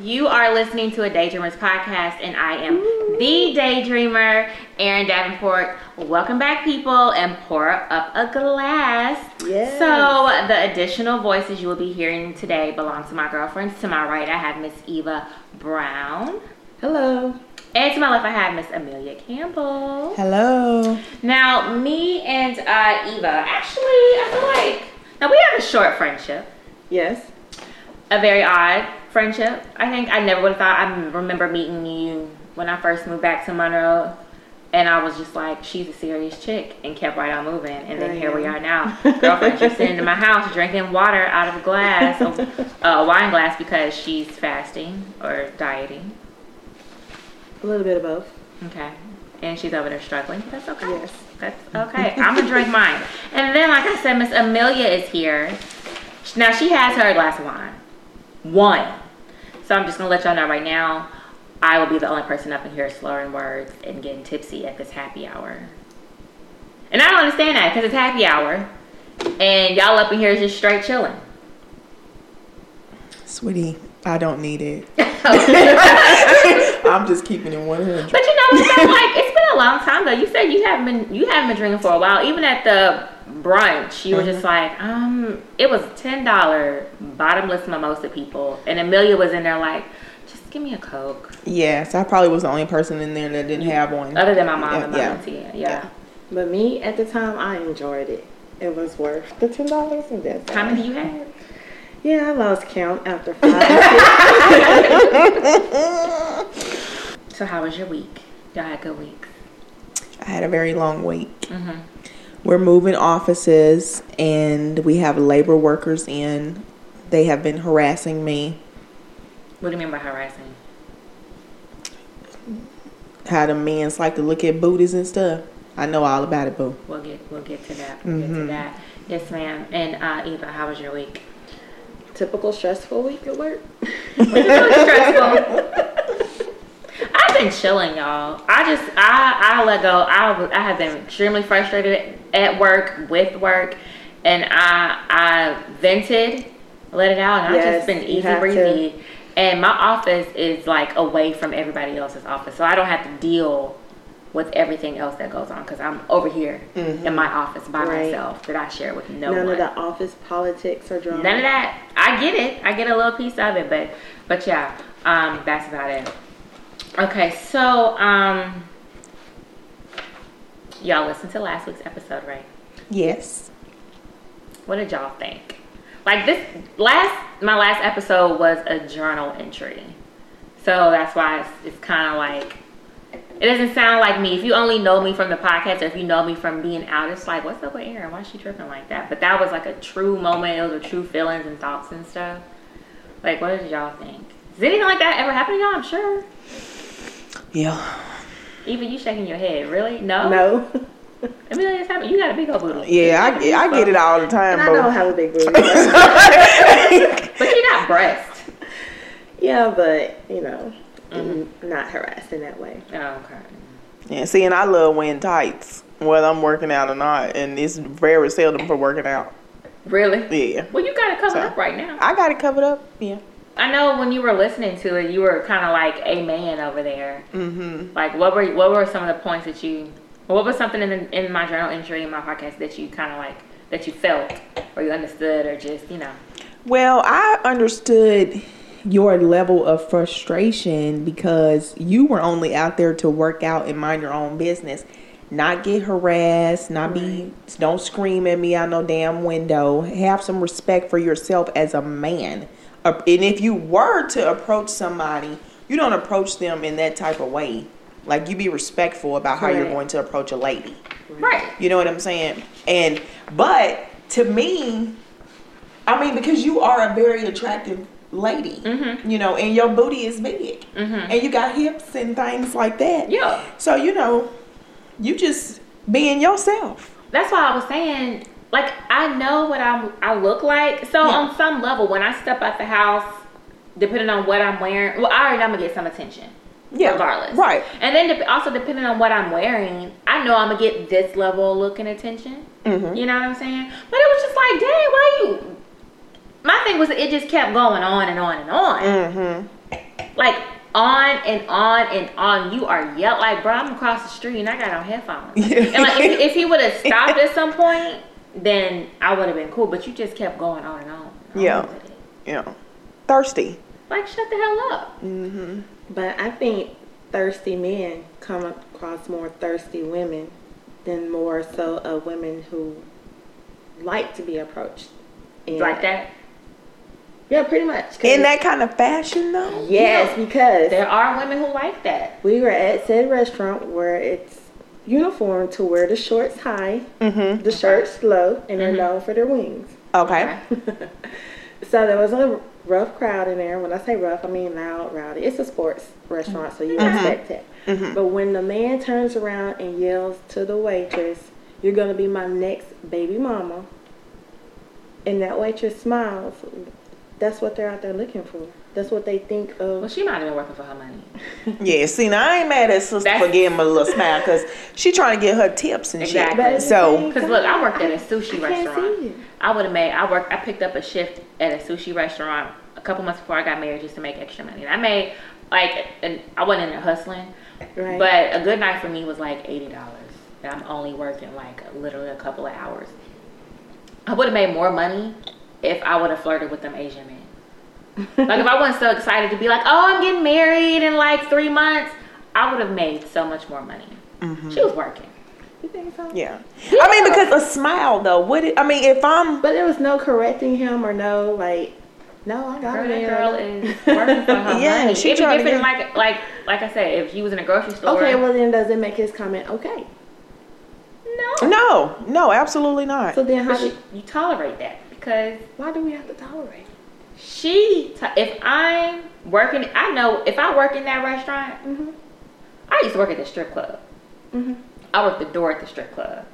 You are listening to a Daydreamers podcast, and I am the Daydreamer, Erin Davenport. Welcome back, people, and pour up a glass. Yes. So, the additional voices you will be hearing today belong to my girlfriends. To my right, I have Miss Eva Brown, Hello. and to my left, I have Miss Amelia Campbell. Hello. Now, me and uh, Eva, actually, I feel like now we have a short friendship. Yes. a very odd friendship. I think I never would have thought. I remember meeting you when I first moved back to Monroe, and I was just like, "She's a serious chick," and kept right on moving. And then here we are now, girlfriend. She's sitting in my house drinking water out of a glass, a, a uh, wine glass, because she's fasting or dieting. A little bit of both. Okay, and she's over there struggling. That's okay. Yes. That's okay. I'm gonna drink mine. And then, like I said, Miss Amelia is here. Now she has her glass of wine. One. So I'm just gonna let y'all know right now. I will be the only person up in here slurring words and getting tipsy at this happy hour. And I don't understand that because it's happy hour, and y'all up in here is just straight chilling. Sweetie, I don't need it. I'm just keeping it 100. But you know, it's been like it's been a long time though. You said you haven't been you haven't been drinking for a while. Even at the brunch, you were just like, um, it was ten dollar bottomless mimosa people, and Amelia was in there like, just give me a coke. Yes, I probably was the only person in there that didn't have one. Other than my mom Yeah, and my yeah. auntie, yeah. yeah. But me, at the time, I enjoyed it. It was worth the ten dollars and that's How many do you have? Yeah, I lost count after five. So how was your week? Y'all had good weeks. I had a very long week. Mm-hmm. We're moving offices and we have labor workers in. They have been harassing me. What do you mean by harassing? How the men's like to look at booties and stuff. I know all about it, boo. We'll get we'll get to that. We'll get to Mhm. that. Yes, ma'am. And uh, Eva, how was your week? Typical stressful week at work. Was it really stressful? Been chilling, y'all. I just I I let go. I I have been extremely frustrated at work with work, and I I vented, let it out, and I've just been easy breezy. And my office is like away from everybody else's office, so I don't have to deal with everything else that goes on because I'm over here in my office by Right. myself that I share with no None one. of the office politics or drama. None of that. I get it. I get a little piece of it, but but yeah, um, that's about it. Okay, so um, y'all listened to last week's episode, right? Yes. What did y'all think? Like this last, my last episode was a journal entry, so that's why it's, it's kind of like it doesn't sound like me. If you only know me from the podcast, or if you know me from being out, it's like, what's up with Erin? Why is she tripping like that? But that was like a true moment. It was a true feelings and thoughts and stuff. Like, what did y'all think? Does anything like that ever happen to y'all? I'm sure. Yeah. Even you shaking your head. Really? No. No. I mean, it's happening. You got a big old booty. Yeah, I, get- I get it all the time, And I don't have a big booty. But you got breasts. yeah, but you know, mm-hmm. not harassed in that way. Oh, okay. Yeah, see, and I love wearing tights, whether I'm working out or not, and it's very seldom for working out. Really? Yeah. Well, you got it covered So- up right now. I got it covered up. Yeah. I know when you were listening to it, you were kind of like a man over there. Mm-hmm. Like, what were what were some of the points that you? What was something in the, in my journal entry in my podcast that you kind of like that you felt or you understood or just you know? Well, I understood your level of frustration because you were only out there to work out and mind your own business, not get harassed, not be don't scream at me out no damn window. Have some respect for yourself as a man. And if you were to approach somebody, you don't approach them in that type of way. Like you be respectful about how you're going to approach a lady. Right. You know what I'm saying? And but to me, I mean, because you are a very attractive lady, Mhm. you know, and your booty is big, Mhm. and you got hips and things like that. Yeah. So you know, you just being yourself. That's why I was saying, like, I know what I'm, I look like. So Yeah. on some level, when I step out the house, depending on what I'm wearing, well, I already know I'm gonna get some attention. Yeah. Regardless. Right. And then dep- also depending on what I'm wearing, I know I'm gonna get this level of look and attention. Mhm. You know what I'm saying? But it was just like, dang, why you? My thing was, it just kept going on and on and on. Mm-hmm. Like on and on and on. You are yell like, bro, I'm across the street and I got on headphones. and like, if, if he would have stopped at some point, then I would have been cool. But you just kept going on and on. and on Yeah. Yeah. Thirsty. Like, shut the hell up. Mm-hmm. But I think thirsty men come across more thirsty women than more so of women who like to be approached. And- Like that. Yeah, pretty much. In that kind of fashion, though. Yes, because There are women who like that. we were at said restaurant where it's uniform to wear the shorts high, Mm-hmm. the shirts low, and they're mm-hmm. known for their wings. Okay. So there was a rough crowd in there. When I say rough, I mean loud, rowdy. It's a sports restaurant, so you mm-hmm. expect it. Mm-hmm. But when the man turns around and yells to the waitress, "You're gonna be my next baby mama," and that waitress smiles, that's what they're out there looking for. That's what they think of. Well, she might have been working for her money. Yeah, see, now I ain't mad at sister That's- for giving me a little smile because she trying to get her tips and Exactly. Shit. at the So, Because look, I worked at a sushi can't restaurant. see. I would have made. I worked. I picked up a shift at a sushi restaurant a couple months before I got married just to make extra money. And I made like, and I wasn't in there hustling, Right. but a good night for me was like eighty dollars, and I'm only working like literally a couple of hours. I would have made more money if I would have flirted with them Asian men. Like if I wasn't so excited to be like, oh, I'm getting married in like three months, I would have made so much more money. Mm-hmm. She was working. You think so? yeah. I mean, because a smile, though, what it, I mean, if I'm, But there was no correcting him or no like, no, I got Girl, a girl is working for her Yeah, money. she It'd be to different, like like like I said, if she was in a grocery store. Okay, well then does it make his comment okay? no, no, no, absolutely not. So then how but do, she, you tolerate that because why do we have to tolerate? She. T- if I'm working, I know if I work in that restaurant. Mm-hmm. I used to work at the strip club. Mm-hmm. I worked the door at the strip club,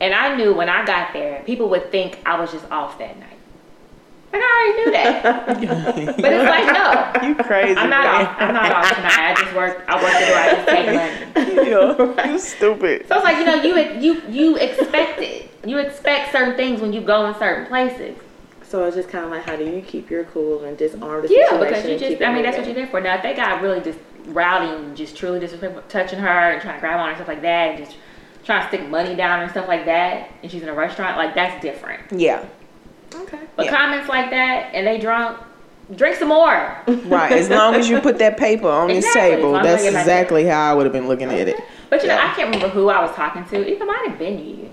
and I knew when I got there, people would think I was just off that night. Like I already knew that, but it's like no. you crazy. I'm not man. off. I'm not off tonight. I just work. I work the door. I just take money. Yeah, you stupid. So it's like you know you you you expect it. You expect certain things when you go in certain places. So it's just kind of like how do you keep your cool and disarm the Yeah, because you just, I mean that's what you're there for. Now if they got really just rowdy and just truly disrespectful, touching her and trying to grab on her and stuff like that, and just trying to stick money down her and stuff like that, and she's in a restaurant, like that's different. Yeah, Okay. But Yeah. comments like that and they drunk, drink some more. right. As long as you put that paper on this Exactly, as table, long as I that's exactly how I would have been looking at it. But you know, Yeah. I can't remember who I was talking to. It might have been you.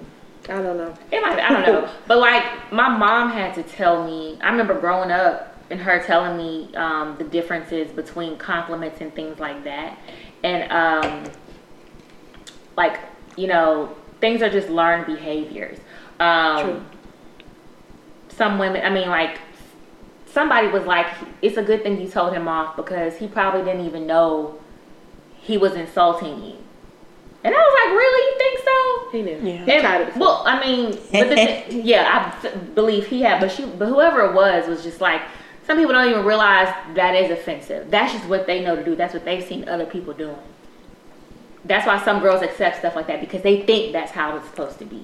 I don't know. It might, I don't know. But like my mom had to tell me. I remember growing up and her telling me um, the differences between compliments and things like that, and um, like you know things are just learned behaviors. Um, True. Some women, I mean, like somebody was like, "It's a good thing you told him off because he probably didn't even know he was insulting you." And I was like, "Really? You think so?" He knew. Yeah. He And- tried it. well, I mean, but the thi- yeah, I believe he had, but she, but whoever it was, was just like some people don't even realize that is offensive. That's just what they know to do. That's what they've seen other people doing. That's why some girls accept stuff like that because they think that's how it's supposed to be.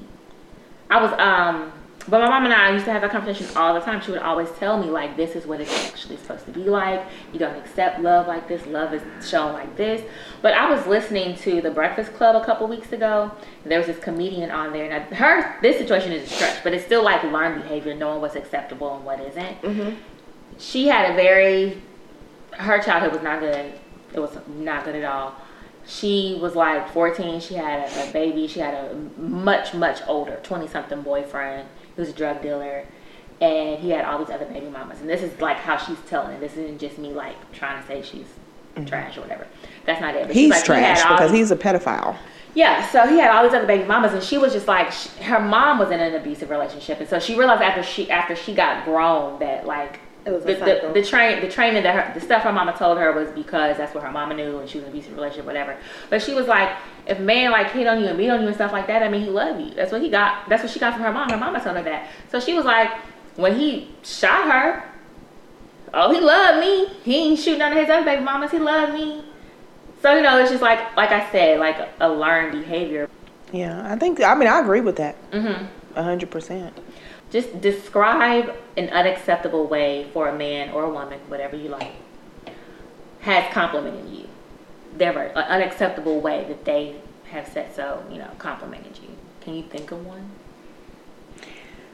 I was, um, but my mom and I used to have that conversation all the time. She would always tell me like, "This is what it's actually supposed to be like. You don't accept love like this. Love is shown like this." But I was listening to the Breakfast Club a couple weeks ago. And there was this comedian on there, and I, her this situation is a stretch, but it's still like learned behavior, knowing what's acceptable and what isn't. Mm-hmm. She had a very, her childhood was not good. It was not good at all. She was like 14. She had a, a baby. She had a much, much older 20 something boyfriend who was a drug dealer. And he had all these other baby mamas. And this is like how she's telling it. This isn't just me like trying to say she's mm-hmm. trash or whatever. That's not it. But He's like, trash all because these- he's a pedophile. yeah, so he had all these other baby mamas, and she was just like, sh her mom was in an abusive relationship, and so she realized after she after she got grown that like It was the, the, the train the training that her the stuff her mama told her was because that's what her mama knew, and she was in an abusive relationship, whatever. But she was like, if man like hit on you and beat on you and stuff like that, I mean he love you. That's what he got. That's what she got from her mom. Her mama told her that. So she was like, when he shot her, oh he loved me. He ain't shooting none of his other baby mamas. He loved me. So you know, it's just like like I said, like a learned behavior. Yeah, I think. I mean, I agree with that. hmm A hundred percent. Just describe an unacceptable way for a man or a woman, whatever you like. has complimented you? Their an unacceptable way that they have said so, you know, complimented you. Can you think of one?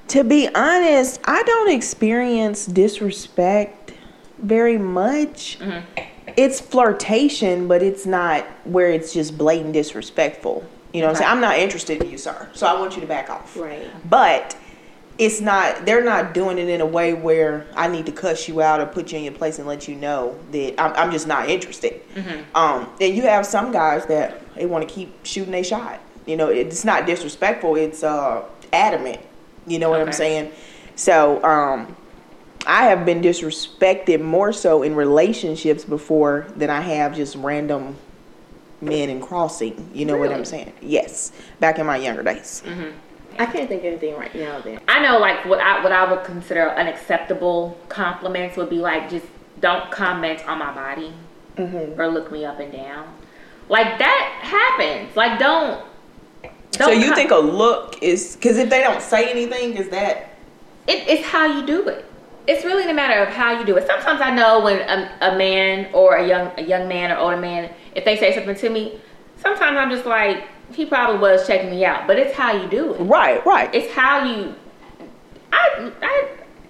To be honest, I don't experience disrespect very much. Mm-hmm. It's flirtation, but it's not where it's just blatant disrespectful. You know what I'm saying? I'm not interested in you, sir. So I want you to back off. Right. But it's not they're not doing it in a way where I need to cuss you out or put you in your place and let you know that I'm, I'm just not interested. Um, and you have some guys that they want to keep shooting a shot. You know, it's not disrespectful. It's uh, adamant. You know what I'm saying? So um, I have been disrespected more so in relationships before than I have just random men in crossing. You know what I'm saying? Yes, back in my younger days. I can't think of anything right now. Then I know, like what I what I would consider unacceptable compliments would be like just don't comment on my body mm-hmm. or look me up and down. Like that happens. Like don't. So don't you com- think a look is because if they don't say anything, is that it, it's how you do it. It's really the matter of how you do it. Sometimes I know when a, a man or a young a young man or older man, if they say something to me, sometimes I'm just like, he probably was checking me out. But it's how you do it. right? Right. It's how you. I I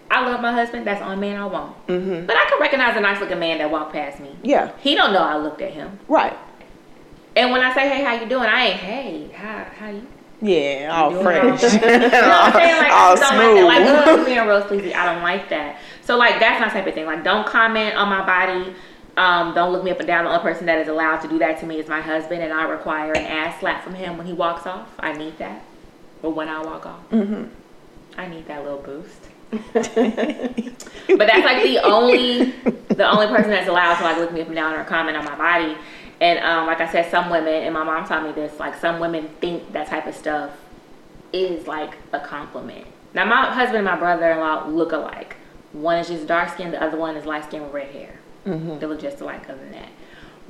I love my husband. That's the only man I want. Mhm. But I can recognize a nice looking man that walked past me. yeah. He don't know I looked at him. Right. And when I say, "Hey, how you doing?" I ain't, "Hey, how how you?" Yeah. All fresh. all- You know what I'm saying? Like, all I just don't like that. Like, smooth. oh, being real sleazy. I don't like that. So, like, that's my type of thing. Like, don't comment on my body. Um, don't look me up and down. The only person that is allowed to do that to me is my husband, and I require an ass slap from him when he walks off. I need that. Or when I walk off. Mm-hmm. I need that little boost. but that's like the only the only person that's allowed to like look me up and down or comment on my body. And um, like I said, some women and my mom taught me this. Like some women think that type of stuff is like a compliment. Now my husband and my brother-in-law look alike. One is just dark skin, the other one is light skin with red hair. They look just alike other than that.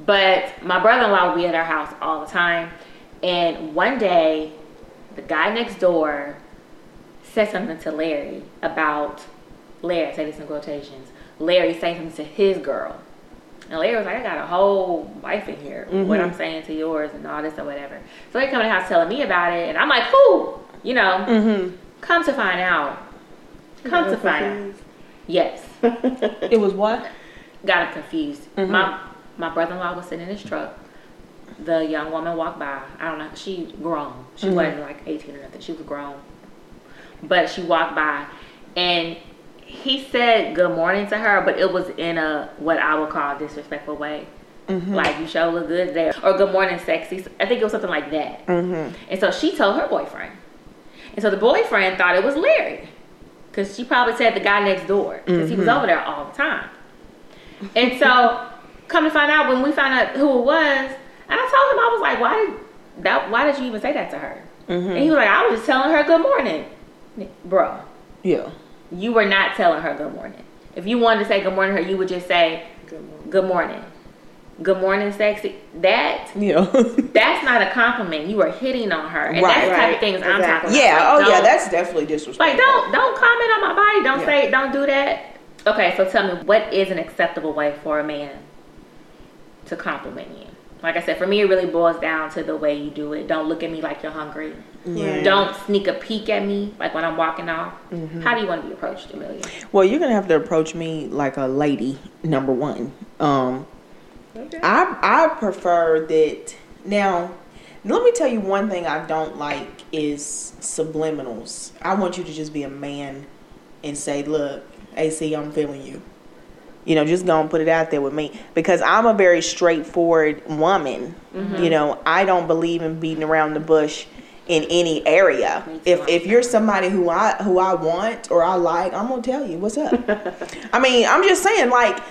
But my brother-in-law would be at our house all the time. And one day, the guy next door said something to Larry about Larry. I say this in quotations. Larry saying something to his girl. And Larry was like, I got a whole wife in here. What I'm saying to yours and all this or whatever. So they come to the house telling me about it. And I'm like, who? You know, Mm-hmm. come to find out. Come to find out. Yes. It was what? Got him confused. Mm-hmm. My my brother in law was sitting in his truck. The young woman walked by. I don't know. She grown. She mm-hmm. wasn't like 18 or nothing. She was grown. But she walked by and he said good morning to her, but it was in a what I would call disrespectful way. Mm-hmm. Like you show look good there. Or good morning, sexy. I think it was something like that. Mm-hmm. And so she told her boyfriend. And so the boyfriend thought it was Larry. Because she probably said the guy next door. Because he was over there all the time. And so, come to find out, when we found out who it was, and I told him, I was like, why did that? Why did you even say that to her? Mm-hmm. And he was like, I was just telling her good morning. Bro, Yeah. you were not telling her good morning. If you wanted to say good morning to her, you would just say Good morning. good morning. Good morning, sexy. That Yeah. that's not a compliment. You are hitting on her, and Right. that's the type of Right. things I'm Exactly. talking about. yeah. Like, Oh, yeah. That's definitely disrespectful. like don't don't comment on my body. Don't Yeah. say don't do that. Okay, so tell me what is an acceptable way for a man to compliment you? Like I said, for me, it really boils down to the way you do it. Don't look at me like you're hungry. Yeah. Don't sneak a peek at me like when I'm walking off. Mm-hmm. How do you want to be approached, Amelia? Well, you're gonna have to approach me like a lady. Number one. Um, Okay. I I prefer that. Now, let me tell you one thing I don't like is subliminals. I want you to just be a man and say, "Look, AC, I'm feeling you." You know, just go and put it out there with me because I'm a very straightforward woman. Mm-hmm. You know, I don't believe in beating around the bush in any area. If if you're somebody who I who I want or I like, I'm gonna tell you what's up. I mean, I'm just saying, like,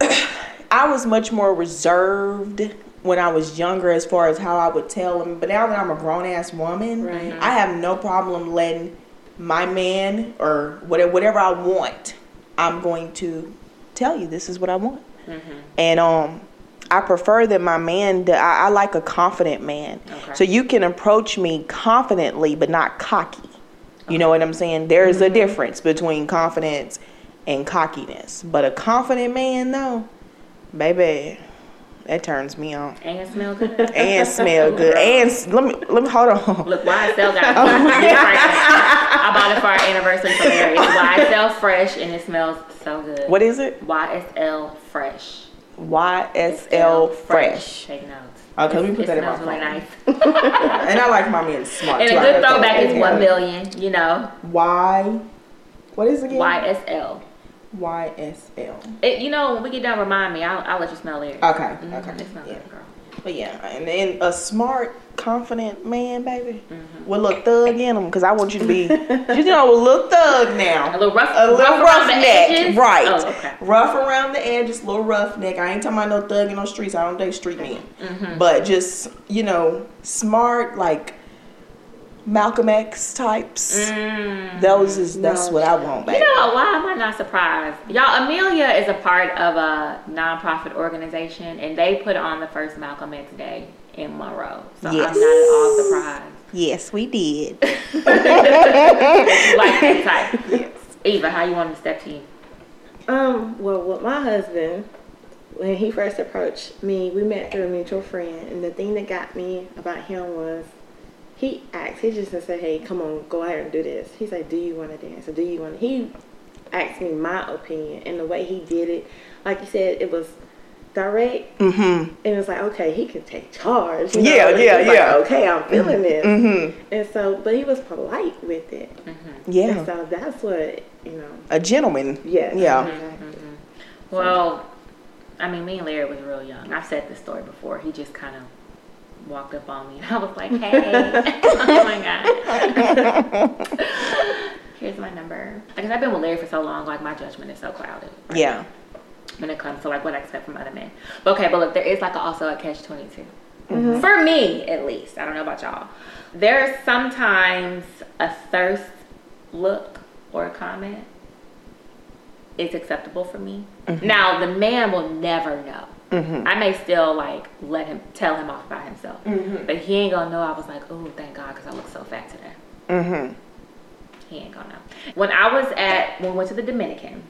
I was much more reserved when I was younger as far as how I would tell them. But now that I'm a grown ass woman, Right. I have no problem letting my man or whatever, whatever I want, I'm going to tell you this is what I want. And um, I prefer that my man. That I, I like a confident man. Okay. So you can approach me confidently, but not cocky. You know what I'm saying? There is a difference between confidence and cockiness. But a confident man, though, Baby, that turns me on. And smell good. And smell good. And s- let me let me hold on. Look, YSL got a new fragrance. I bought it for our anniversary for Mary. It's YSL Fresh and it smells so good. What is it? YSL Fresh. YSL Fresh. Take notes. Okay, let me put that in my smells really nice. And I like my men smart And too. a good throwback is one million. You know, Y. What is it again? YSL. YSL. It, you know, when we get done, remind me. I'll, I'll let you smell it. Okay. Mhm, Okay. It smells Yeah. good, girl. But yeah, and then a smart, confident man, baby, Mm-hmm. with a little thug in him, because I want you to be, you know, a little thug now. A little rough, A little rough rough neck, edges? right? Oh, okay. Rough around the edges, little rough neck. I ain't talking about no thug in no streets. I don't date street men, Mm-hmm. but just you know, smart like Malcolm X types. Mm. Those is that's No. what I want, baby. You know, why am I not surprised? Y'all, Amelia is a part of a nonprofit organization, and they put on the first Malcolm X Day in Monroe. So Yes. I'm not at all surprised. Yes, we did. Like that type. yes. Eva, how you want to step to you? Um, well, with my husband, when he first approached me, we met through a mutual friend, and the thing that got me about him was he asked, he just said, "Hey, come on, go ahead and do this." He said, "Do you want to dance? Or do you want?" to He asked me my opinion, and the way he did it, like you said, it was direct, Mm-hmm. and it was like, okay, he can take charge. you Yeah, know? yeah, like, yeah. okay, I'm feeling this, Mm-hmm. and so, but he was polite with it, Yeah. and so that's what you know. A gentleman. Yeah. Yeah. Exactly. Well, I mean, me and Larry was real young. I've said this story before. He just kind of walked up on me, and I was like, "Hey, oh my god, here's my number." Because I've been with Larry for so long, like my judgment is so clouded. right Yeah. When it comes to like what I expect from other men. But okay, but look, there is like a, also a catch 22. Mm-hmm. For me, at least. I don't know about y'all. There's sometimes a thirst look or a comment is acceptable for me. Mm-hmm. Now, the man will never know. I may still like let him tell him off by himself, Mm-hmm. but he ain't gonna know. I was like, oh, thank God, because I look so fat today. Mm-hmm. He ain't gonna know. When I was at when we went to the Dominican,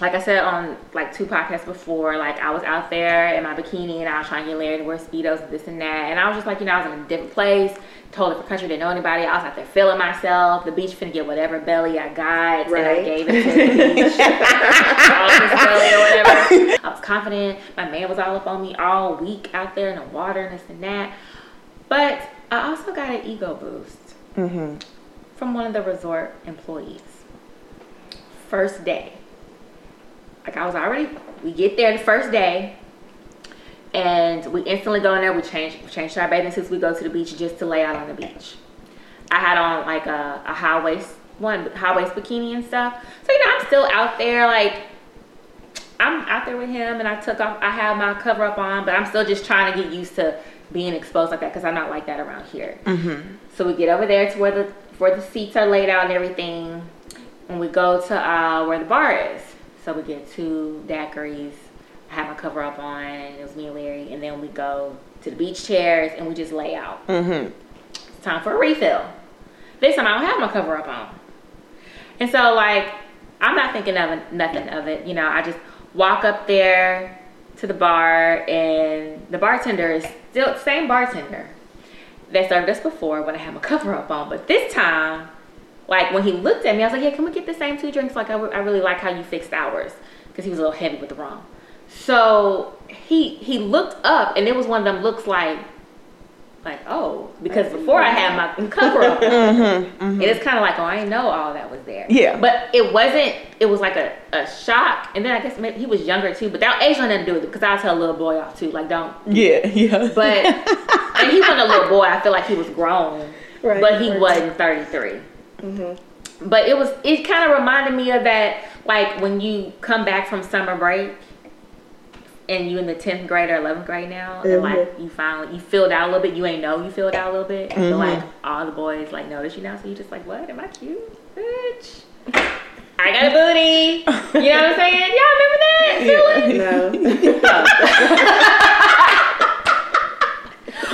like I said on like two podcasts before, like I was out there in my bikini and I was trying to get Larry to wear speedos, this and that, and I was just like, you know, I was in a different place, totally different country, didn't know anybody. I was out there feeling myself. The beach finna get whatever belly I got, and I gave it to the beach, all this belly or whatever. I was confident. My man was all up on me all week out there in the water and this and that. But I also got an ego boost Mm-hmm. from one of the resort employees. First day. Like I was already, we get there the first day, and we instantly go in there. We change, we change to our bathing suits. We go to the beach just to lay out on the beach. I had on like a, a high waist one, high waist bikini and stuff. So you know, I'm still out there like. I'm out there with him, and I took off. I have my cover up on, but I'm still just trying to get used to being exposed like that because I'm not like that around here. So we get over there to where the where the seats are laid out and everything, and we go to uh, where the bar is. So we get two daiquiris. I have my cover up on. It was me and Larry, and then we go to the beach chairs and we just lay out. Mm-hmm. It's time for a refill. This time I don't have my cover up on, and so like I'm not thinking of nothing of it. You know, I just walk up there to the bar, and the bartender is still same bartender that served us before when I had my cover up on. But this time, like when he looked at me, I was like, "Yeah, can we get the same two drinks? Like I, re- I really like how you fixed ours because he was a little heavy with the rum." So he he looked up, and it was one of them looks like, like oh, because before I had my cover up, on. it is kind of like oh, I didn't know all that was there. Yeah. but it wasn't. It was like a, a shock, and then I guess maybe he was younger too. But that age had nothing to do with it because I'll tell a little boy off too, like don't Yeah, yeah. but and he wasn't a little boy. I feel like he was grown, Right, but he right. wasn't 33. Mm-hmm. But it was it kind of reminded me of that like when you come back from summer break and you in the 10th grade or 11th grade now and mm-hmm. like you finally you filled out a little bit you ain't know you filled out a little bit but mm-hmm. like all the boys like notice you now so you just like what am I cute bitch I got a booty you know what I'm saying y'all remember that feeling No.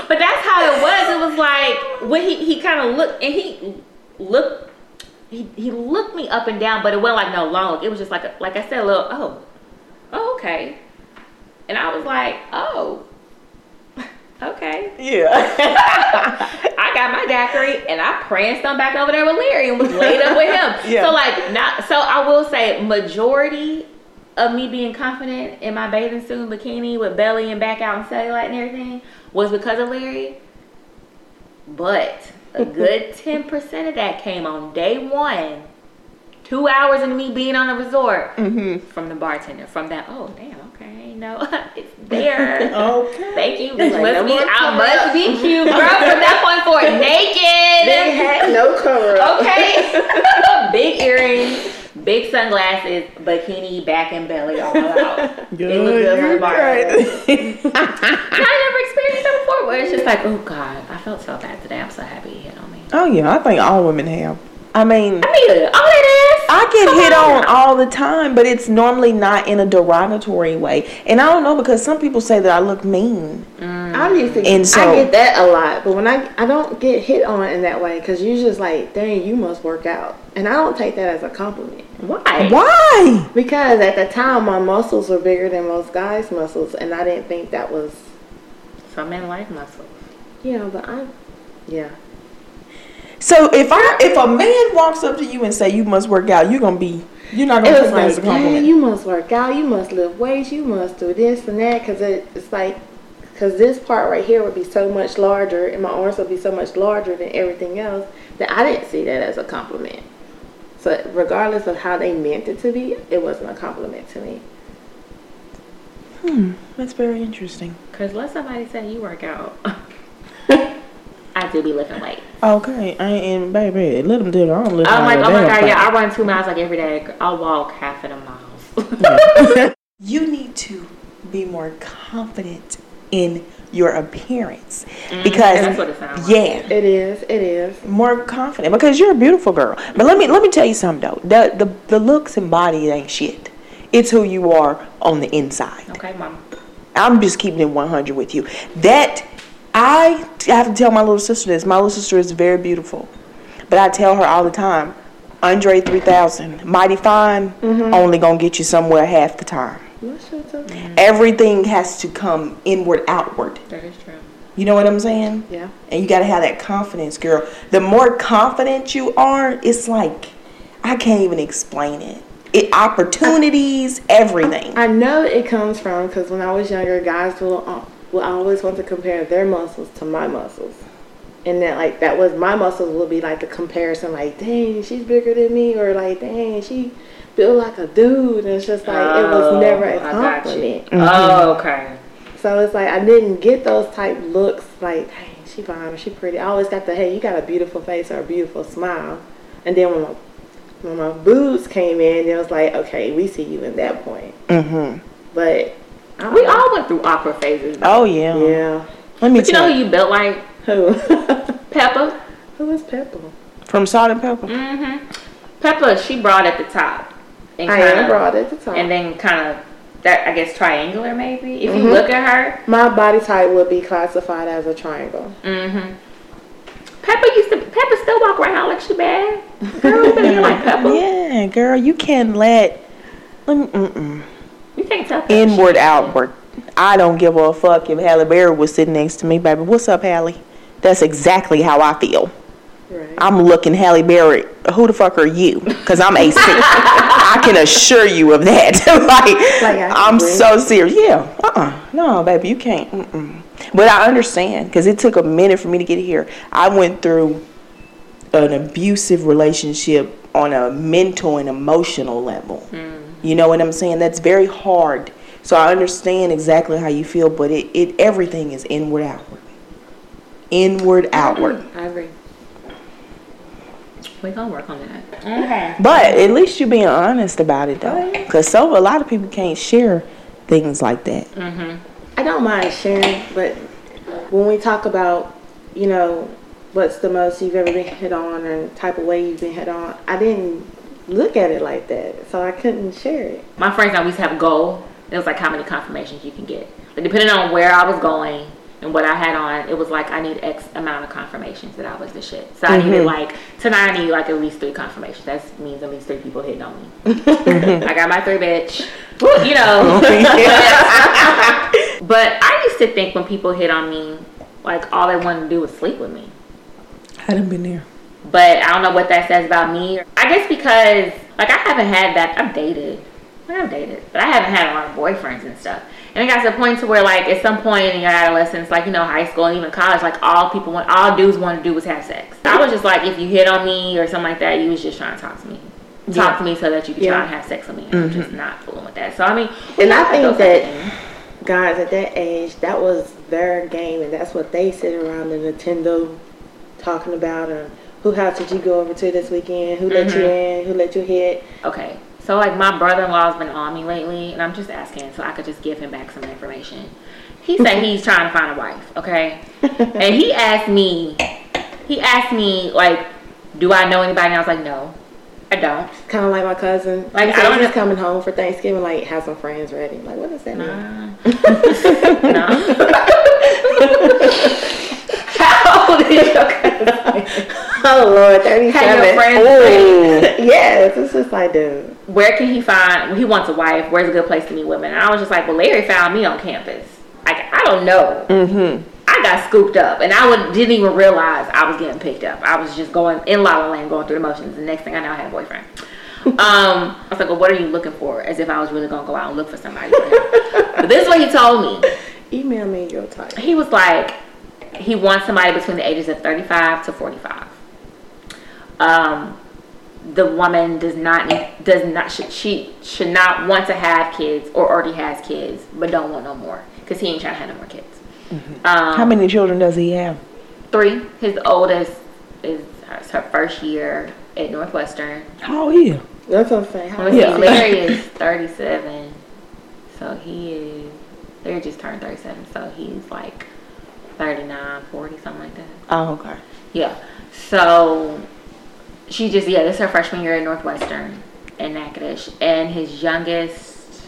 But that's how it was. It was like when he, he kind of looked and he looked he, he looked me up and down, but it wasn't like no long. It was just like a, like I said, a little oh oh okay. And I was like, oh, okay. Yeah. I got my daiquiri and I pranced on back over there with Larry and was laid up with him. Yeah. So like not so I will say majority of me being confident in my bathing suit and bikini with belly and back out and cellulite and everything was because of Larry. But a good ten percent of that came on day one. Two hours into me being on the resort mm-hmm. from the bartender. From that, oh damn, okay, no, it's there. Okay. Thank you. Like, must no be, I must up. be cute, girl. From that point forward, naked. Big hat, no cover up. Okay. big earrings, big sunglasses, bikini, back and belly all out. It was good for the bar. I never experienced that before. Where it's just like, oh god, I felt so bad today. I'm so happy he hit on me. oh yeah, I think all women have. I mean, I mean, all that ass. I get Come hit on all the time, but it's normally not in a derogatory way. And I don't know because some people say that I look mean. Mm. I'm used to And so- I get that a lot, but when I I don't get hit on in that way because you're just like, dang, you must work out, and I don't take that as a compliment Why? Why? because at the time my muscles were bigger than most guys' muscles, and I didn't think that was, Some men like muscles. you know, but I, yeah, So if I if a man walks up to you and say you must work out, you're gonna be you're not gonna was take that as a like, dang, compliment. you must work out, you must lift weights, you must do this and that, because it, it's like. Because this part right here would be so much larger, and my arms would be so much larger than everything else, that I didn't see that as a compliment. So, regardless of how they meant it to be, it wasn't a compliment to me. Hmm, that's very interesting. Cause let somebody say you work out. I do be lifting weights. Okay, I ain't baby. Let them do it. I don't live. I'm like, oh my god, yeah, I run two miles like every day. I'll walk half of the miles. you need to be more confident in your appearance mm, because that's what it sounds like. yeah It is, it is. more confident because you're a beautiful girl but let me let me tell you something though the the, the looks and body ain't shit it's who you are on the inside okay, mom. i'm just keeping it 100 with you that i have to tell my little sister this. My little sister is very beautiful but i tell her all the time andre 3000 mighty fine only gonna get you somewhere half the time. Too? everything has to come inward outward. That is true. you know what i'm saying? Yeah. and you got to have that confidence girl. The more confident you are it's like i can't even explain it. It opportunities everything I know it comes from because when I was younger, guys will uh, will always want to compare their muscles to my muscles, and that like that was my muscles will be like the comparison, like dang, she's bigger than me, or like dang, she built like a dude, and it's just like it was never a Oh, I got compliment. Oh, okay. So it's like I didn't get those type looks like, hey, she fine or she pretty. I always got the hey, you got a beautiful face or a beautiful smile. And then when my when my boobs came in, it was like, okay, we see you in that point. mm-hmm. But I We all went through awkward phases. though. oh yeah yeah. let me But you know who you you built like? Who? Pepa. Who is Pepa? from Salt-N-Pepa Mm-hmm. Pepa, she broad at the top. And I am kinda- broad at the top. And then kind of, that I guess, triangular maybe. If you Mhm. look at her. my body type would be classified as a triangle. Mm-hmm. Pepa used to, Pepa still walk around like she bad. Girl, you been like Pepa. yeah girl you can't let let me, mm-mm. You can't tell. Pepa inward she- outward i don't give a fuck if halle berry was sitting next to me baby what's up halle that's exactly how i feel Right. I'm looking Halle Berry. Who the fuck are you? Because I'm AC. I can assure you of that. like, Like, I I'm agree. so serious. Yeah. Uh-uh. No, baby, you can't. Mm-mm. But I understand because it took a minute for me to get here. I went through an abusive relationship on a mental and emotional level. Hmm. You know what I'm saying? That's very hard. So I understand exactly how you feel, but it, it everything is inward outward. Inward outward. I agree. We gonna work on that. Okay. But at least you're being honest about it though, because so a lot of people can't share things like that. Mhm. I don't mind sharing, but when we talk about, you know, what's the most you've ever been hit on and the type of way you've been hit on, I didn't look at it like that, so I couldn't share it. My friends and I used to have a goal. It was like how many confirmations you can get. Like depending on where I was going and what I had on, it was like I need X amount of confirmations that I was the shit. So I needed mm-hmm. like tonight I need like at least three confirmations. That means at least three people hitting on me. Mm-hmm. I got my three bitch. You know. Oh, but I used to think when people hit on me, like all they wanted to do was sleep with me. I Hadn't been there. But I don't know what that says about me. I guess because like I haven't had that. I've dated. I've dated, but I haven't had a lot of boyfriends and stuff. And it got to the point to where like at some point in your adolescence, like you know high school and even college, like all people want, all dudes want to do was have sex. I was just like, if you hit on me or something like that, you was just trying to talk to me. Talk Yeah. to me so that you could Yeah. try and have sex with me. I'm mm-hmm. just not fooling with that. So I mean, And I think that- things. Guys at that age, that was their game, and that's what they sit around the Nintendo talking about. Or who house did you go over to this weekend? Who let you in? Who let you hit? Okay. So like my brother-in-law's been on me lately, and I'm just asking so I could just give him back some information. He said he's trying to find a wife, okay? and he asked me, he asked me like, do I know anybody? And I was like, no, I don't. Kind of like my cousin. Like, Like I don't just coming home for Thanksgiving. Like have some friends ready. Like what does that mean? Uh, no. How old is your? Oh Lord, thirty Have your friends yes, it's just like dude. Where can he find? He wants a wife. Where's a good place to meet women? And I was just like, well, Larry found me on campus. Like I don't know. Mm-hmm. I got scooped up, and I would, didn't even realize I was getting picked up. I was just going in La La Land, going through the motions. The next thing I know, I had a boyfriend. um, I was like, well, what are you looking for? As if I was really gonna go out and look for somebody. But this is what he told me. Email me your type. He was like, he wants somebody between the ages of 35 to 45. Um, the woman does not does not should, she should not want to have kids or already has kids, but don't want no more because he ain't trying to have no more kids. Um, How many children does he have? Three. His oldest is her, her first year at Northwestern. How old is? That's what I'm saying. How Let me Yeah. Larry is 37. So he is, Larry just turned 37. So he's like 39, 40, something like that. Oh, okay. Yeah. So she just, yeah, this is her freshman year at Northwestern in Natchitoches. And his youngest,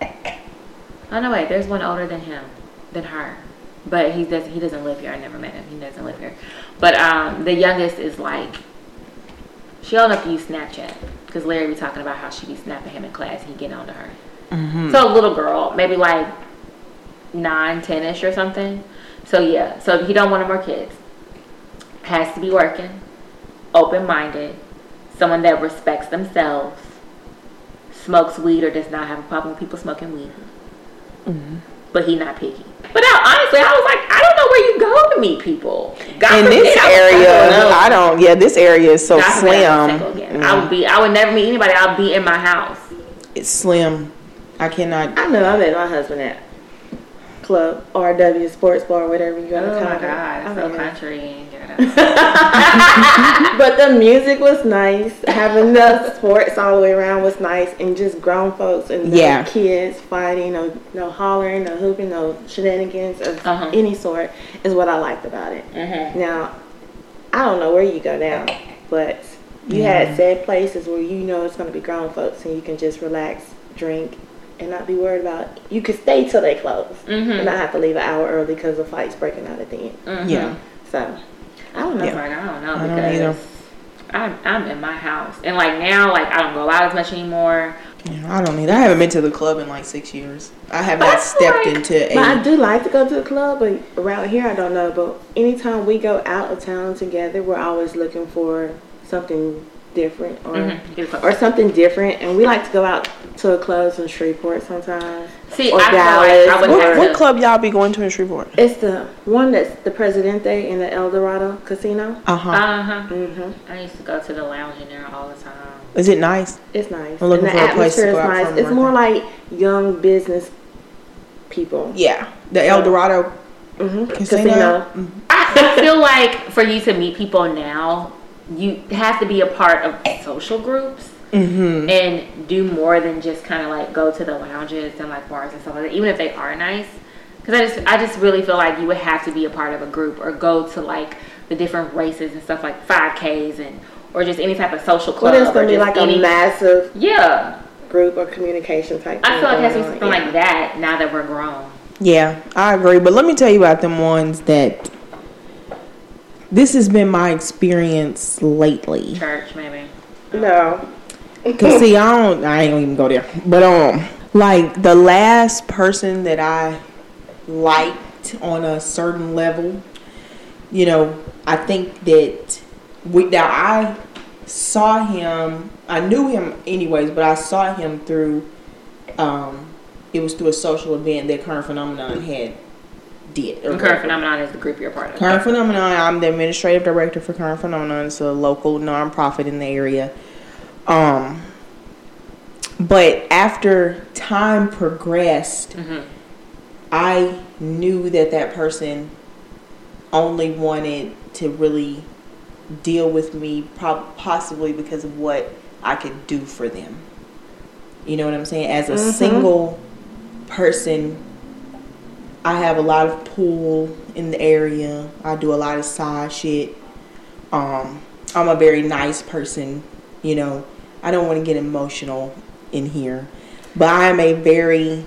oh no, wait, there's one older than him, than her. But he does he doesn't live here. I never met him. He doesn't live here. But um, the youngest is like, she old enough to use Snapchat. Because Larry be talking about how she be snapping him in class and he getting on to her. So a little girl, maybe like nine, ten-ish or something. So yeah, so he don't want no more kids. Has to be working, open-minded, someone that respects themselves, smokes weed or does not have a problem with people smoking weed. Mm-hmm. But he not picky. But I, honestly, I was like, I don't know where you go to meet people. God In forbid this I was area. I don't. Yeah, this area is so God forbid I was slim. single again. I would mm. be. I would never meet anybody. I'll be in my house. It's slim. I cannot. I know I met my husband at club RW Sports Bar, whatever you want to Oh call my it. God, I so mean, country. but the music was nice. Having the sports all the way around was nice, and just grown folks and no Yeah. kids fighting, no no hollering, no hooping, no shenanigans of Uh-huh. any sort is what I liked about it. Mhm. Now, I don't know where you go now, but you had said places where you know it's going to be grown folks, and you can just relax, drink, and not be worried about. You could stay till they close, Mhm. and not have to leave an hour early because the fight's breaking out at the end. Mhm. Yeah. So, I don't know. I'm like, I don't know I don't either. I'm I'm in my house and like now like I don't go out as much anymore. Yeah, I don't need. I haven't been to the club in like six years. I have not That's stepped like- into But I a. do like to go to the club, but around here I don't know. But anytime we go out of town together, we're always looking for something different or Mhm. Or something different. And we like to go out to clubs in Shreveport sometimes. See, or I feel like I Dallas, What, what club y'all be going to in Shreveport? It's the one that's the Presidente in the El Dorado Casino. Uh huh. Uh huh. hmm I used to go to the lounge in there all the time. Is it nice? It's nice. I'm looking and the for a place to atmosphere is go out nice. It's working. more like young business people. Yeah, the El Dorado hmm Casino. Mhm. I feel like for you to meet people now, you have to be a part of social groups Mhm. and do more than just kind of like go to the lounges and like bars and stuff like that, even if they are nice. Because I just, I just really feel like you would have to be a part of a group or go to like the different races and stuff like 5Ks and or just any type of social club. Well, it's gonna be like any, a massive yeah. group or communication type. I feel like it has to be something yeah. like that now that we're grown. Yeah, I agree. But let me tell you about them ones that. This has been my experience lately. Church maybe. No. Cause see, I don't. I ain't gonna even go there. But um, like the last person that I liked on a certain level, you know, I think that we now I saw him. I knew him anyways, but I saw him through. Um, it was through a social event that Current Phenomenon had did. And Current Phenomenon is the group you're part of. Current Phenomenon. I'm the administrative director for Current Phenomenon. It's a local nonprofit in the area. Um, but after time progressed, Mm-hmm. I knew that that person only wanted to really deal with me, prob- possibly because of what I could do for them. You know what I'm saying? As a single person, I have a lot of pull in the area. I do a lot of side shit. Um, I'm a very nice person. You know, I don't want to get emotional in here, but I am a very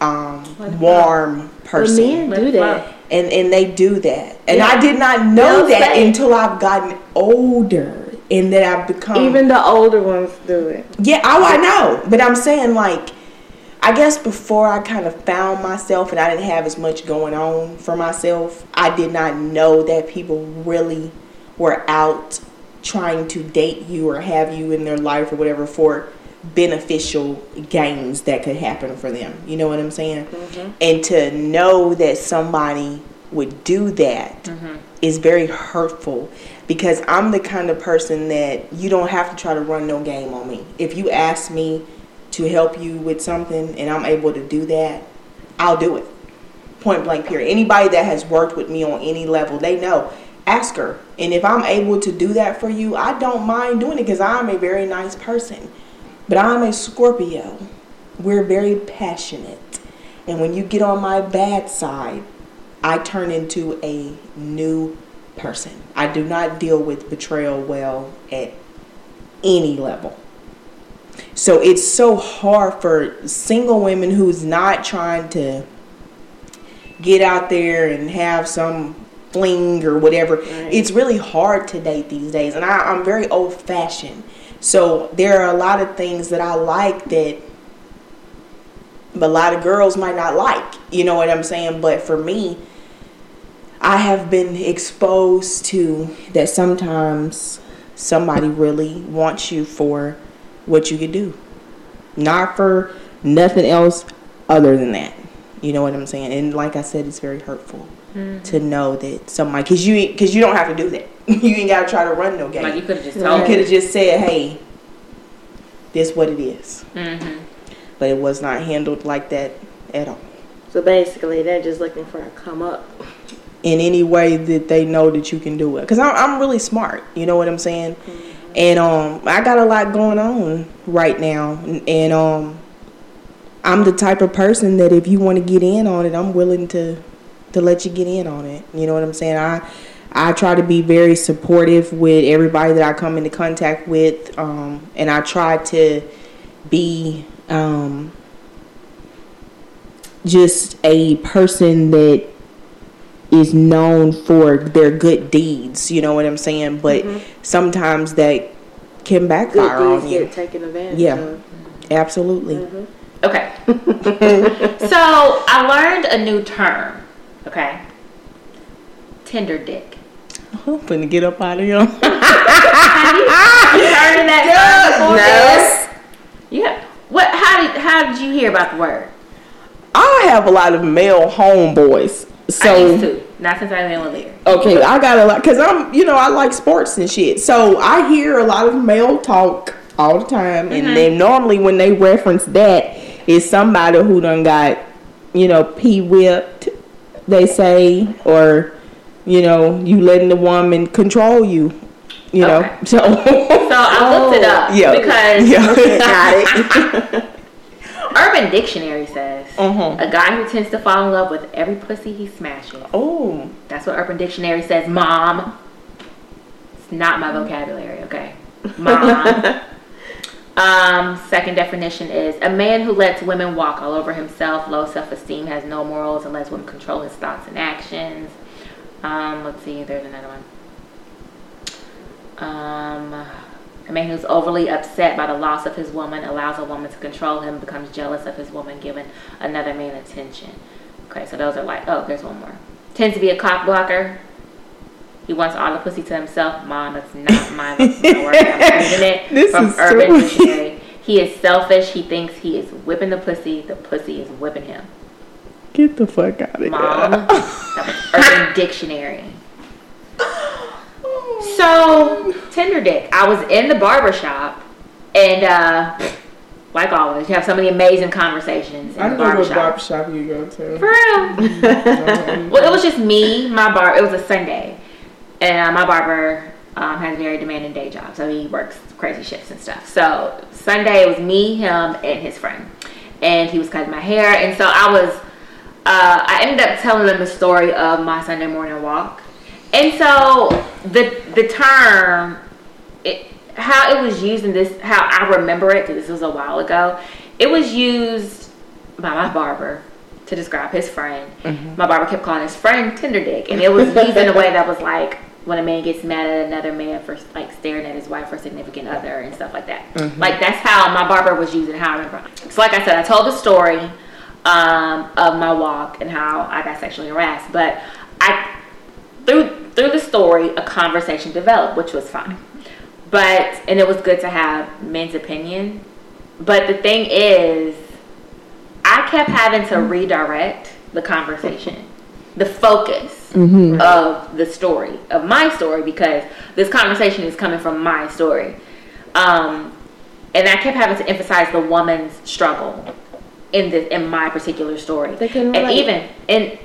um, warm But person men do that. and and they do that and Yeah. i did not know They'll that say- until i've gotten older and that i've become Even the older ones do it. yeah oh i know but i'm saying like i guess before i kind of found myself and i didn't have as much going on for myself i did not know that people really were out trying to date you or have you in their life or whatever for beneficial gains that could happen for them you know what i'm saying mm-hmm. and to know that somebody would do that mm-hmm. is very hurtful because I'm the kind of person that you don't have to try to run no game on me. If you ask me to help you with something and I'm able to do that, I'll do it. Point blank period. Anybody that has worked with me on any level, they know. Ask her. And if I'm able to do that for you, I don't mind doing it because I'm a very nice person. But I'm a Scorpio. We're very passionate. And when you get on my bad side, I turn into a new person. I do not deal with betrayal well at any level. So it's so hard for single women who's not trying to get out there and have some fling or whatever. It's really hard to date these days. And I, I'm very old fashioned. So there are a lot of things that I like that a lot of girls might not like. You know what I'm saying? But for me, I have been exposed to that sometimes somebody really wants you for what you could do, not for nothing else other than that. You know what I'm saying? And like I said, it's very hurtful to know that somebody because you because you don't have to do that. you ain't got to try to run no game. Like you could have just told You could have just said, "Hey, this what it is," Mm-hmm. but it was not handled like that at all. So basically, they're just looking for a come up. in any way that they know that you can do it. Because I'm, I'm really smart, you know what I'm saying? And um, I got a lot going on right now, and, and um, I'm the type of person that if you want to get in on it, I'm willing to to let you get in on it. You know what I'm saying? I I try to be very supportive with everybody that I come into contact with, um, and I try to be um, just a person that is known for their good deeds. You know what I'm saying? But sometimes that can backfire deeds on you. get taken advantage Yeah. of. Absolutely. Okay. so I learned a new term. Okay. Tinder dick. I'm finna get up out of here. Have you, you heard of that term before? Yes. Yeah. What? How did How did you hear about the word? I have a lot of male homeboys. I So used to. Not since I've been with Lear. okay, I got a lot because I'm, you know, I like sports and shit. So I hear a lot of male talk all the time, and mm-hmm. then normally when they reference that, is somebody who done got, you know, p whipped. They say, or you know, you letting the woman control you. You know, Okay. so So I looked it up yeah, because yeah. Got it. Urban Dictionary says Mhm. a guy who tends to fall in love with every pussy he smashes. Oh, That's what Urban Dictionary says, Mom. It's not my vocabulary, okay? Mom. Um, second definition is a man who lets women walk all over himself, low self esteem, has no morals, and lets women control his thoughts and actions. Um, let's see, there's another one. Um, A man who's overly upset by the loss of his woman allows a woman to control him, becomes jealous of his woman giving another man attention. Okay, so those are like, oh, there's one more. Tends to be a cock blocker. He wants all the pussy to himself. Mom, that's not my, my word. I'm it This from is Urban true. Dictionary. He is selfish. He thinks he is whipping the pussy. The pussy is whipping him. Get the fuck out of Mom, here. was Urban Dictionary. So, Tinder dick. I was in the barber shop, and uh, like always, you have so many amazing conversations in I the know what barber shop. barbershop you go to. For real. Well, it was just me, my bar. It was a Sunday, and uh, my barber um, has a very demanding day job, so he works crazy shifts and stuff. So Sunday it was me, him, and his friend, and he was cutting my hair, and so I was. Uh, I ended up telling them the story of my Sunday morning walk, and so the the term, it, how it was used in this, how I remember it, because this was a while ago, it was used by my barber to describe his friend. My barber kept calling his friend Tinder Dick, and it was used in a way that was like when a man gets mad at another man for like staring at his wife or significant other and stuff like that. Like that's how my barber was using how I remember. So like I said, I told the story um, of my walk and how I got sexually harassed, but I through through the story a conversation developed, which was fine. But and it was good to have men's opinion. But the thing is, I kept having to redirect the conversation, the focus of the story, of my story, because this conversation is coming from my story. Um, and I kept having to emphasize the woman's struggle in this in my particular story. They couldn't and relate. even and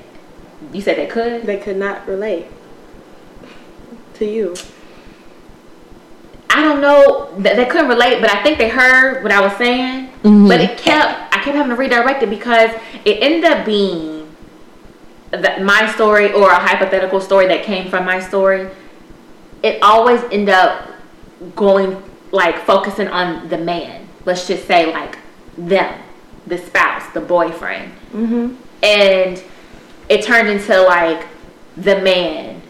you said they could. They could not relate to you. I don't know that they couldn't relate, but I think they heard what I was saying. Mm-hmm. But it kept I kept having to redirect it because it ended up being that my story or a hypothetical story that came from my story. It always end up going like focusing on the man. Let's just say like them, the spouse, the boyfriend, Mm-hmm. and it turned into like the man,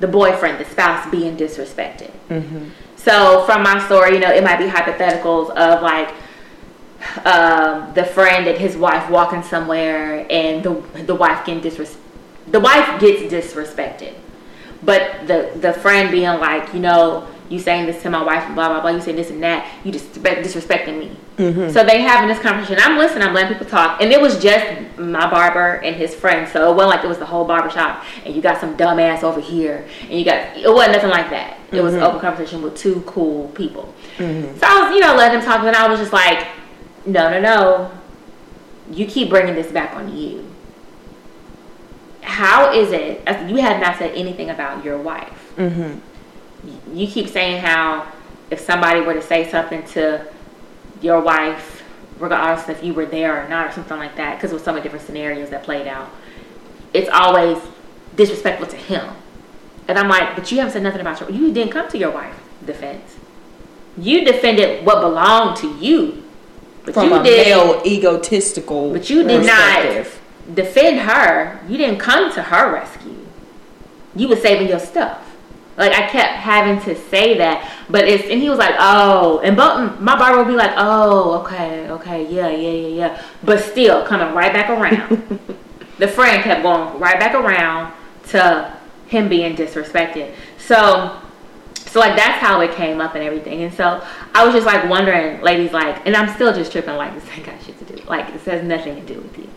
the boyfriend, the spouse being disrespected. So from my story, you know, it might be hypotheticals of like um, the friend and his wife walking somewhere, and the the wife getting disres- the wife gets disrespected, but the the friend being like, you know, you saying this to my wife, and blah blah blah, you saying this and that, you just disrespecting me. Mm-hmm. So they having this conversation. I'm listening. I'm letting people talk, and it was just my barber and his friend. So it wasn't like it was the whole barber shop, and you got some dumbass over here, and you got it wasn't nothing like that. It was an mm-hmm. open conversation with two cool people. Mm-hmm. So I was, you know, letting them talk, and I was just like, no, no, no, you keep bringing this back on you. How is it? You have not said anything about your wife. Mm-hmm. You keep saying how if somebody were to say something to your wife, regardless if you were there or not, or something like that, because it was so many different scenarios that played out, it's always disrespectful to him. And I'm like, but you haven't said nothing about your. You didn't come to your wife defense. You defended what belonged to you, but From you a did. male egotistical But you did not defend her. You didn't come to her rescue. You were saving your stuff. Like I kept having to say that, but it's and he was like, oh, and but my barber would be like, oh, okay, okay, yeah, yeah, yeah, yeah, but still coming right back around. the friend kept going right back around to him being disrespected. So so like that's how it came up and everything. And so I was just like wondering, ladies, like, and I'm still just tripping, like this ain't got shit to do. Like this has nothing to do with you,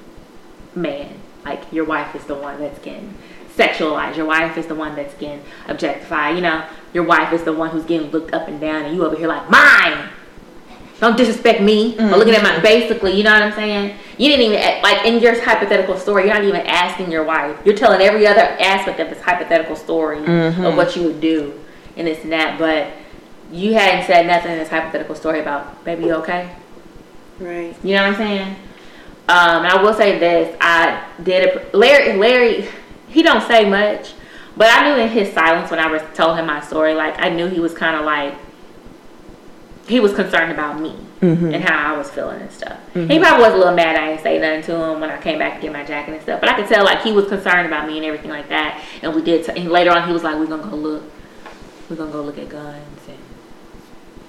man. Like your wife is the one that's getting sexualized. Your wife is the one that's getting objectified. You know, your wife is the one who's getting looked up and down, and you over here like mine. Don't disrespect me. Or mm-hmm. looking at my basically, you know what I'm saying? You didn't even like in your hypothetical story. You're not even asking your wife. You're telling every other aspect of this hypothetical story of mm-hmm. what you would do and this and that. But you hadn't said nothing in this hypothetical story about baby, you okay? Right. You know what I'm saying? Um, and I will say this: I did a, Larry. Larry, he don't say much, but I knew in his silence when I was told him my story, like I knew he was kind of like he was concerned about me and how I was feeling and stuff. He probably was a little mad I didn't say nothing to him when I came back to get my jacket and stuff, but I could tell like he was concerned about me and everything like that. And we did. T- and later on, he was like, "We're gonna go look. We're gonna go look at guns and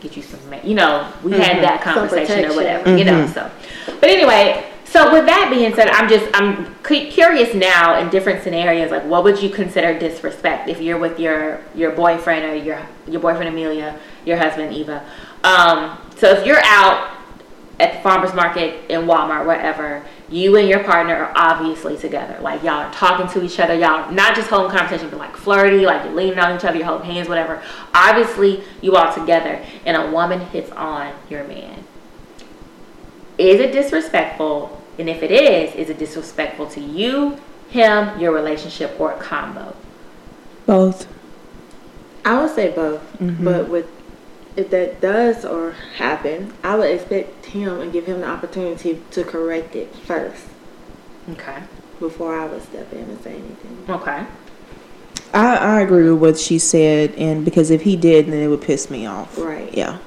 get you some, you know, we had that conversation or whatever, you know. So, but anyway, so with that being said, I'm just I'm curious now in different scenarios, like what would you consider disrespect if you're with your your boyfriend or your your boyfriend Amelia, your husband Eva. Um, so if you're out at the farmers market in Walmart, wherever, you and your partner are obviously together. Like y'all are talking to each other. Y'all are not just holding conversation, but like flirty, like you're leaning on each other, you're holding hands, whatever. Obviously, you all together, and a woman hits on your man. Is it disrespectful? And if it is, is it disrespectful to you, him, your relationship, or a combo? Both. I would say both, Mm-hmm. but with if that does or happen, I would expect him and give him the opportunity to correct it first Okay. before I would step in and say anything. Okay. I, I agree with what she said, and because if he did, then it would piss me off. Right. Yeah.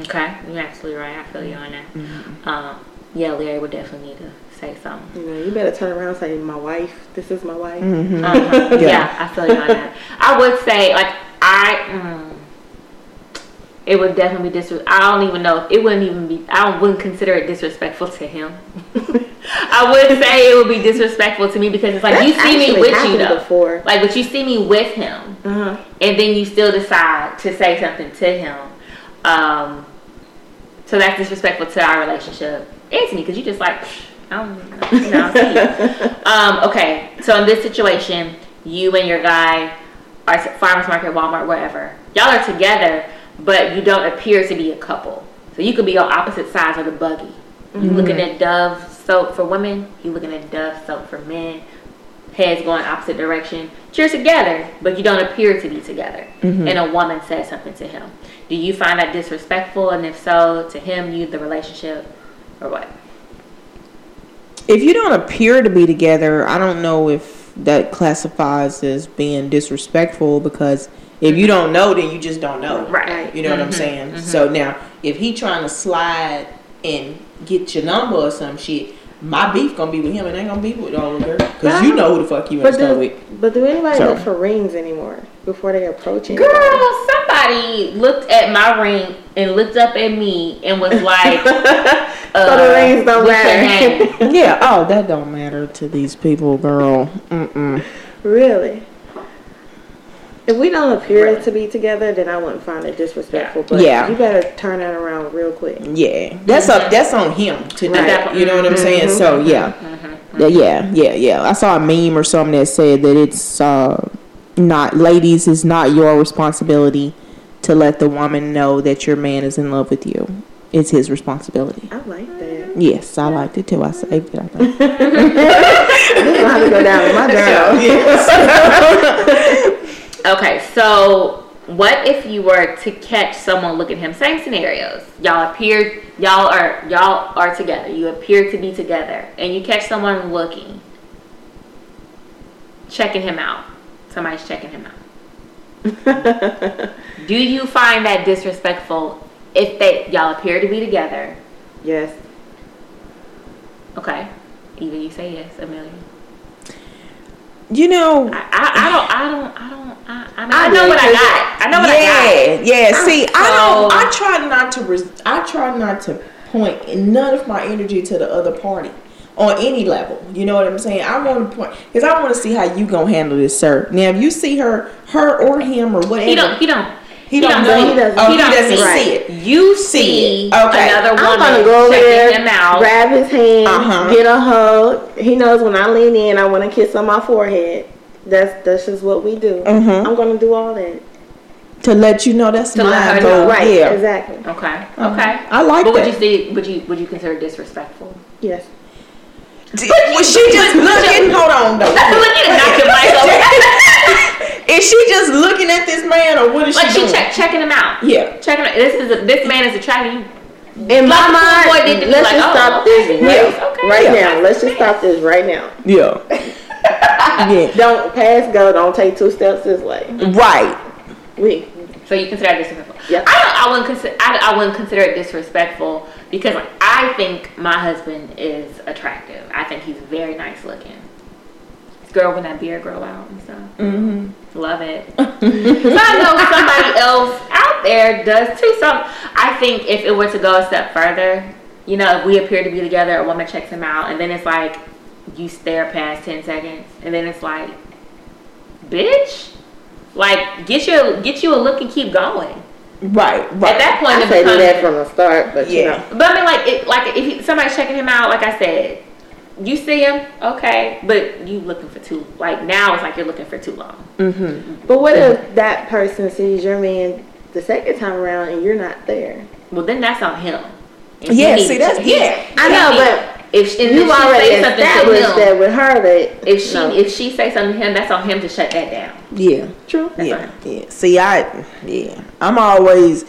Okay. You're absolutely right. I feel you on that. Um, yeah, Larry would definitely need to say something. You know, you better turn around and say, "My wife. This is my wife." Mm-hmm. Uh-huh. Yeah. yeah. I feel you on that. I would say, like, I, mm, it would definitely be disres. I don't even know. It wouldn't even be. I wouldn't consider it disrespectful to him. I would say it would be disrespectful to me because it's like you see me with you though. before. Like, but you see me with him, Uh-huh. and then you still decide to say something to him. Um, so that's disrespectful to our relationship me because you just like, I don't, I you." um, okay, so in this situation, you and your guy are at farmers market, Walmart, wherever. Y'all are together, but you don't appear to be a couple. So you could be on opposite sides of the buggy. You mm-hmm. looking at Dove soap for women. You looking at Dove soap for men. Heads going opposite direction. You're together, but you don't appear to be together. Mm-hmm. And a woman says something to him. Do you find that disrespectful? And if so, to him, you, the relationship, or what? If you don't appear to be together, I don't know if that classifies as being disrespectful because if you don't know, then you just don't know. Right. You know what I'm saying? So now, if he trying to slide and get your number or some shit, my beef gonna be with him and ain't gonna be with all of her because you know who the fuck you in But stuff with. but do anybody So- look for rings anymore before they approach anybody? Girl, somebody looked at my ring and looked up at me and was like, uh, the rings don't matter. Yeah. Oh, that don't matter to these people, girl. Mm-mm. Really? If we don't appear to be together, then I wouldn't find it disrespectful. But Yeah. you better turn that around real quick. Yeah, that's up. That's on him tonight. Right. You know what I'm saying? Mm-hmm. So yeah, mm-hmm. Mm-hmm. yeah, yeah, yeah, yeah. I saw a meme or something that said that it's uh, not ladies is not your responsibility to let the woman know that your man is in love with you. It's his responsibility. I like that. Yes, I liked it too. I saved it. I think. This will have to go down in my journal. Okay, so what if you were to catch someone look at him? Same scenarios. Y'all appear, y'all are y'all are together. You appear to be together, and you catch someone looking, checking him out. Somebody's checking him out. Do you find that disrespectful if they y'all appear to be together? yes. Okay, even you say yes, Amelia. You know, I, I, I don't I don't I don't I, I, mean, I, I know what I got. I know what I yeah, got. yeah. See, I don't. I try not to. Res- I try not to point none of my energy to the other party on any level. You know what I'm saying? I want to point because I want to see how you gonna handle this, sir. Now, if you see her, her or him or whatever, He don't. He don't. He don't don't know. He doesn't- Oh, he he don't doesn't see see it. it. You See see it. Okay. another I'm gonna go over there, him out. grab his hand, Uh-huh. get a hug. He knows when I lean in, I want to kiss on my forehead. That's that's just what we do. Mhm. I'm gonna do all that. to let you know that's To my let goal. Right. Yeah. Exactly. Okay. Uh-huh. Okay. I like But would you see? Would you? Would you consider disrespectful? Yes. Was she just looking? Hold on, though. Look at it. Knock your mic over. Is she just looking at this man, or what is Like she she doing? check, checking him out. Yeah. Checking. Out. This is a, this man is attracting you. In my Like the mind, boy did let's like, just oh, stop okay. this Yeah. right, Okay. right Yeah. now. Let's just stop this right now. Yeah. yeah. Don't pass go. Don't take two steps this way. Right. We. So you consider it disrespectful? Yeah. I don't. I wouldn't consider. I, I wouldn't consider it disrespectful because I think my husband is attractive. I think he's very nice looking. This girl when that beard grow out and stuff. Mm-hmm. Love it. so I know somebody else out there does too. So I think if it were to go a step further, you know, if we appear to be together, a woman checks him out, and then it's like you stare past ten seconds, and then it's like, bitch, like get your get you a look and keep going. Right, right. At that point, I it say do becomes- that from the start, but you Yeah. know. But I mean, like, it, like if he, somebody's checking him out, like I said, you see him, okay, but you looking for too. Like now, it's like you're looking for too long. Mm-hmm. But what if that person sees your man the second time around and you're not there? Well, then that's on him. And Yeah, see, that's- he- yeah. I know, needs- but if and You've if she already say something to him, that with her that if she no. if she say something to him, that's on him to shut that down. Yeah. true. That's yeah, fine. yeah. See, I, yeah, I'm always.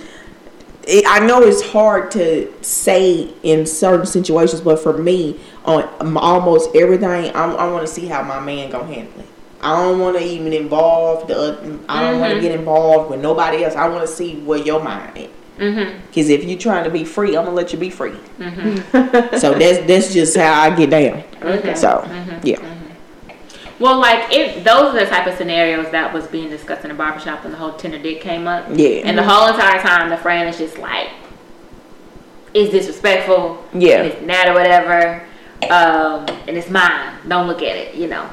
It, I know it's hard to say in certain situations, but for me, on um, almost everything, I'm, I want to see how my man gonna handle it. I don't want to even involve the. I don't want to get involved with nobody else. I want to see where your mind is. Mm-hmm. Because if you're trying to be free, I'm gonna let you be free. so that's that's just how I get down. Okay. So yeah, Well, like if those are the type of scenarios that was being discussed in the barbershop when the whole Tinder dick came up. Yeah. And the whole entire time, the friend is just like, "It's disrespectful. Yeah. And it's not or whatever. Um, and it's mine. Don't look at it. You know.